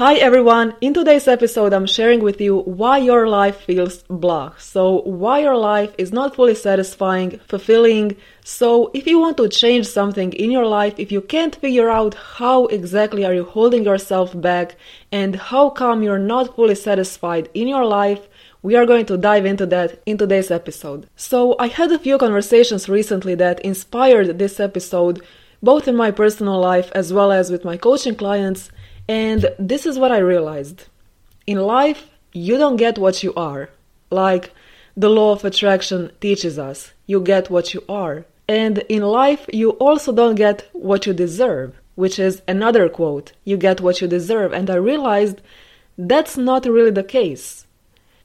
Hi everyone! In today's episode, I'm sharing with you why your life feels blah. So, why your life is not fully satisfying, fulfilling. So, if you want to change something in your life, if you can't figure out how exactly are you holding yourself back and how come you're not fully satisfied in your life, we are going to dive into that in today's episode. So, I had a few conversations recently that inspired this episode, both in my personal life as well as with my coaching clients and this is what I realized. In life, you don't get what you are. Like the law of attraction teaches us, you get what you are. And in life, you also don't get what you deserve, which is another quote you get what you deserve. And I realized that's not really the case.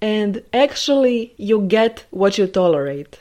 And actually, you get what you tolerate.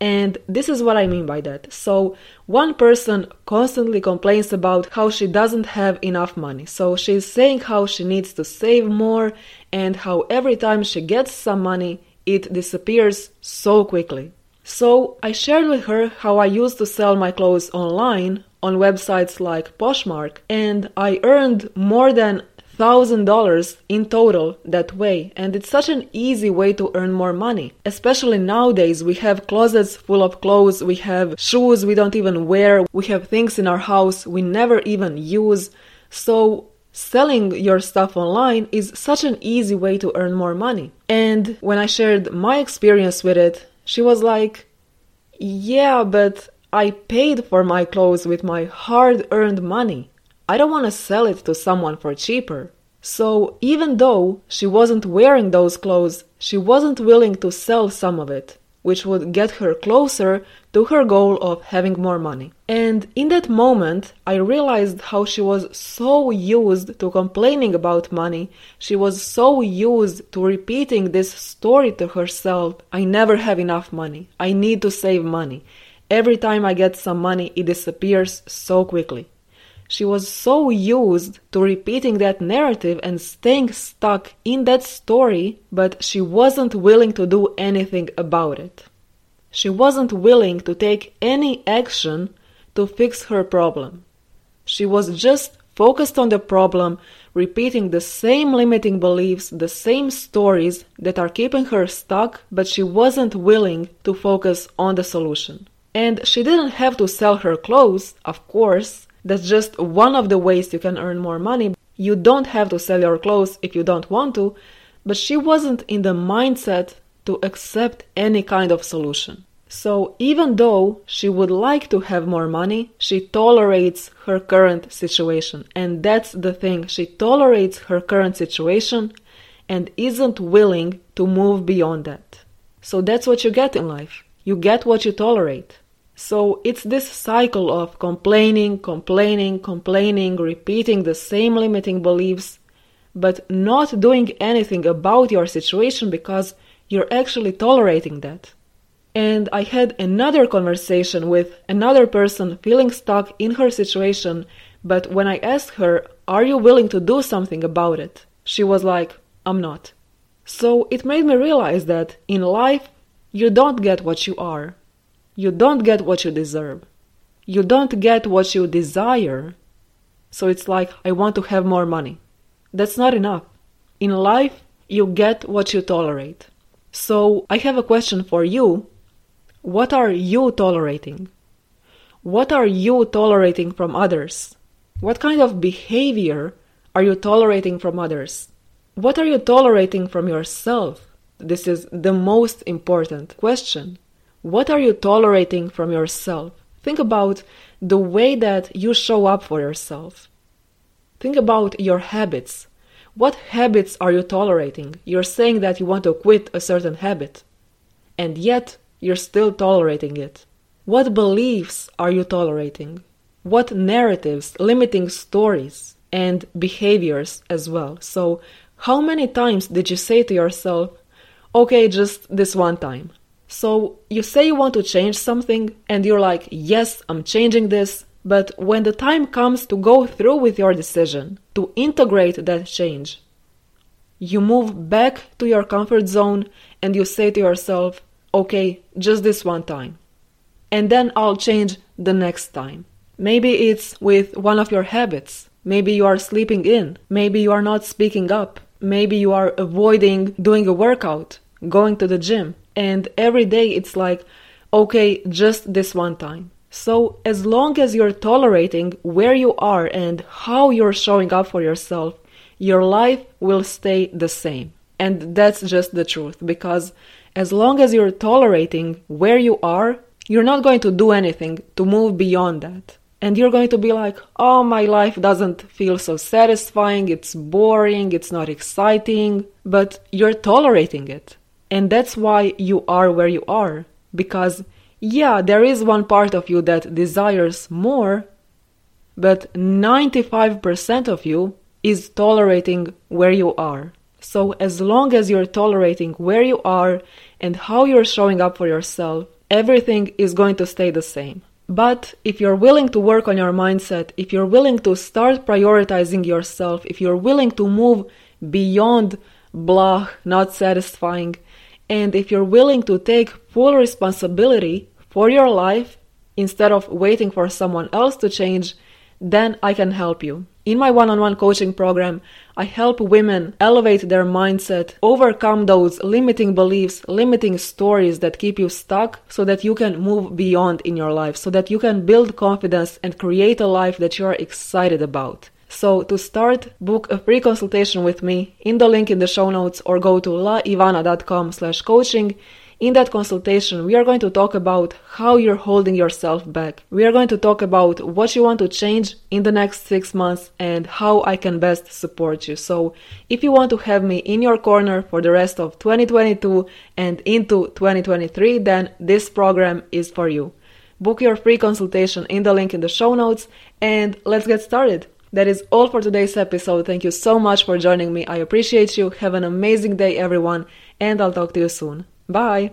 And this is what I mean by that. So, one person constantly complains about how she doesn't have enough money. So, she's saying how she needs to save more and how every time she gets some money, it disappears so quickly. So, I shared with her how I used to sell my clothes online on websites like Poshmark, and I earned more than $1,000 in total that way, and it's such an easy way to earn more money. Especially nowadays, we have closets full of clothes, we have shoes we don't even wear, we have things in our house we never even use. So, selling your stuff online is such an easy way to earn more money. And when I shared my experience with it, she was like, Yeah, but I paid for my clothes with my hard earned money. I don't want to sell it to someone for cheaper. So, even though she wasn't wearing those clothes, she wasn't willing to sell some of it, which would get her closer to her goal of having more money. And in that moment, I realized how she was so used to complaining about money. She was so used to repeating this story to herself I never have enough money. I need to save money. Every time I get some money, it disappears so quickly. She was so used to repeating that narrative and staying stuck in that story, but she wasn't willing to do anything about it. She wasn't willing to take any action to fix her problem. She was just focused on the problem, repeating the same limiting beliefs, the same stories that are keeping her stuck, but she wasn't willing to focus on the solution. And she didn't have to sell her clothes, of course, that's just one of the ways you can earn more money. You don't have to sell your clothes if you don't want to, but she wasn't in the mindset to accept any kind of solution. So, even though she would like to have more money, she tolerates her current situation. And that's the thing. She tolerates her current situation and isn't willing to move beyond that. So, that's what you get in life. You get what you tolerate. So it's this cycle of complaining, complaining, complaining, repeating the same limiting beliefs, but not doing anything about your situation because you're actually tolerating that. And I had another conversation with another person feeling stuck in her situation, but when I asked her, Are you willing to do something about it? she was like, I'm not. So it made me realize that in life, you don't get what you are you don't get what you deserve. You don't get what you desire. So it's like, I want to have more money. That's not enough. In life, you get what you tolerate. So I have a question for you. What are you tolerating? What are you tolerating from others? What kind of behavior are you tolerating from others? What are you tolerating from yourself? This is the most important question. What are you tolerating from yourself? Think about the way that you show up for yourself. Think about your habits. What habits are you tolerating? You're saying that you want to quit a certain habit, and yet you're still tolerating it. What beliefs are you tolerating? What narratives, limiting stories, and behaviors as well? So, how many times did you say to yourself, okay, just this one time. So you say you want to change something and you're like, yes, I'm changing this. But when the time comes to go through with your decision, to integrate that change, you move back to your comfort zone and you say to yourself, okay, just this one time. And then I'll change the next time. Maybe it's with one of your habits. Maybe you are sleeping in. Maybe you are not speaking up. Maybe you are avoiding doing a workout, going to the gym. And every day it's like, okay, just this one time. So, as long as you're tolerating where you are and how you're showing up for yourself, your life will stay the same. And that's just the truth because as long as you're tolerating where you are, you're not going to do anything to move beyond that. And you're going to be like, oh, my life doesn't feel so satisfying, it's boring, it's not exciting, but you're tolerating it. And that's why you are where you are. Because, yeah, there is one part of you that desires more, but 95% of you is tolerating where you are. So, as long as you're tolerating where you are and how you're showing up for yourself, everything is going to stay the same. But if you're willing to work on your mindset, if you're willing to start prioritizing yourself, if you're willing to move beyond blah, not satisfying, and if you're willing to take full responsibility for your life instead of waiting for someone else to change, then I can help you. In my one on one coaching program, I help women elevate their mindset, overcome those limiting beliefs, limiting stories that keep you stuck so that you can move beyond in your life, so that you can build confidence and create a life that you are excited about. So to start, book a free consultation with me in the link in the show notes or go to laivana.com slash coaching in that consultation, we are going to talk about how you're holding yourself back. We are going to talk about what you want to change in the next six months and how I can best support you. So, if you want to have me in your corner for the rest of 2022 and into 2023, then this program is for you. Book your free consultation in the link in the show notes and let's get started. That is all for today's episode. Thank you so much for joining me. I appreciate you. Have an amazing day, everyone, and I'll talk to you soon. Bye!